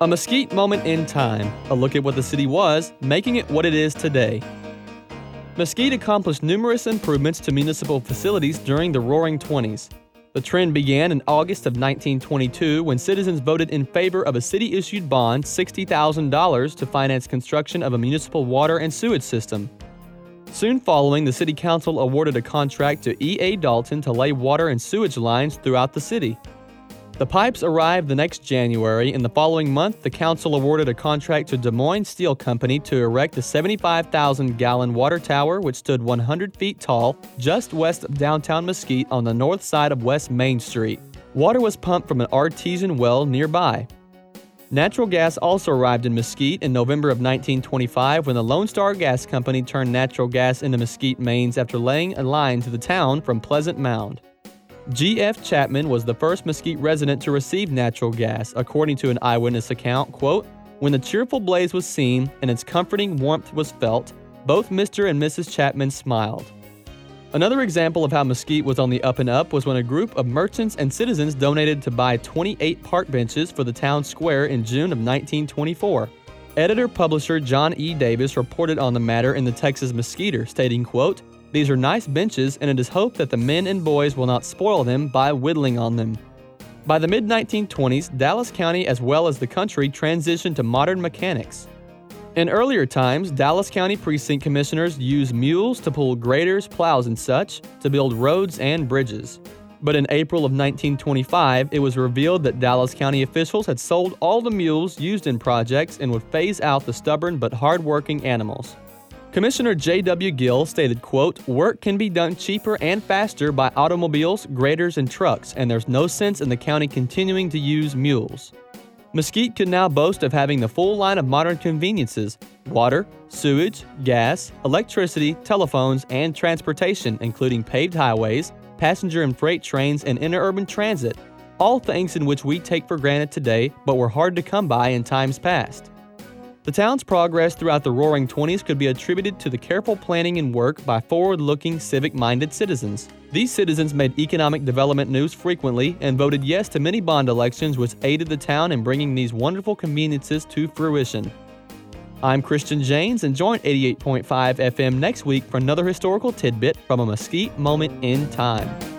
A Mesquite moment in time, a look at what the city was, making it what it is today. Mesquite accomplished numerous improvements to municipal facilities during the Roaring Twenties. The trend began in August of 1922 when citizens voted in favor of a city issued bond, $60,000, to finance construction of a municipal water and sewage system. Soon following, the City Council awarded a contract to E.A. Dalton to lay water and sewage lines throughout the city. The pipes arrived the next January, and the following month, the council awarded a contract to Des Moines Steel Company to erect a 75,000 gallon water tower which stood 100 feet tall just west of downtown Mesquite on the north side of West Main Street. Water was pumped from an artesian well nearby. Natural gas also arrived in Mesquite in November of 1925 when the Lone Star Gas Company turned natural gas into Mesquite mains after laying a line to the town from Pleasant Mound. G.F. Chapman was the first Mesquite resident to receive natural gas, according to an eyewitness account. Quote, when the cheerful blaze was seen and its comforting warmth was felt, both Mr. and Mrs. Chapman smiled. Another example of how Mesquite was on the up and up was when a group of merchants and citizens donated to buy 28 park benches for the town square in June of 1924. Editor publisher John E. Davis reported on the matter in the Texas Mesquiter, stating, quote, these are nice benches, and it is hoped that the men and boys will not spoil them by whittling on them. By the mid 1920s, Dallas County as well as the country transitioned to modern mechanics. In earlier times, Dallas County precinct commissioners used mules to pull graders, plows, and such to build roads and bridges. But in April of 1925, it was revealed that Dallas County officials had sold all the mules used in projects and would phase out the stubborn but hard-working animals. Commissioner J.W. Gill stated, quote, Work can be done cheaper and faster by automobiles, graders, and trucks, and there's no sense in the county continuing to use mules. Mesquite could now boast of having the full line of modern conveniences water, sewage, gas, electricity, telephones, and transportation, including paved highways, passenger and freight trains, and interurban transit, all things in which we take for granted today but were hard to come by in times past. The town's progress throughout the Roaring Twenties could be attributed to the careful planning and work by forward looking, civic minded citizens. These citizens made economic development news frequently and voted yes to many bond elections, which aided the town in bringing these wonderful conveniences to fruition. I'm Christian James, and join 88.5 FM next week for another historical tidbit from a Mesquite moment in time.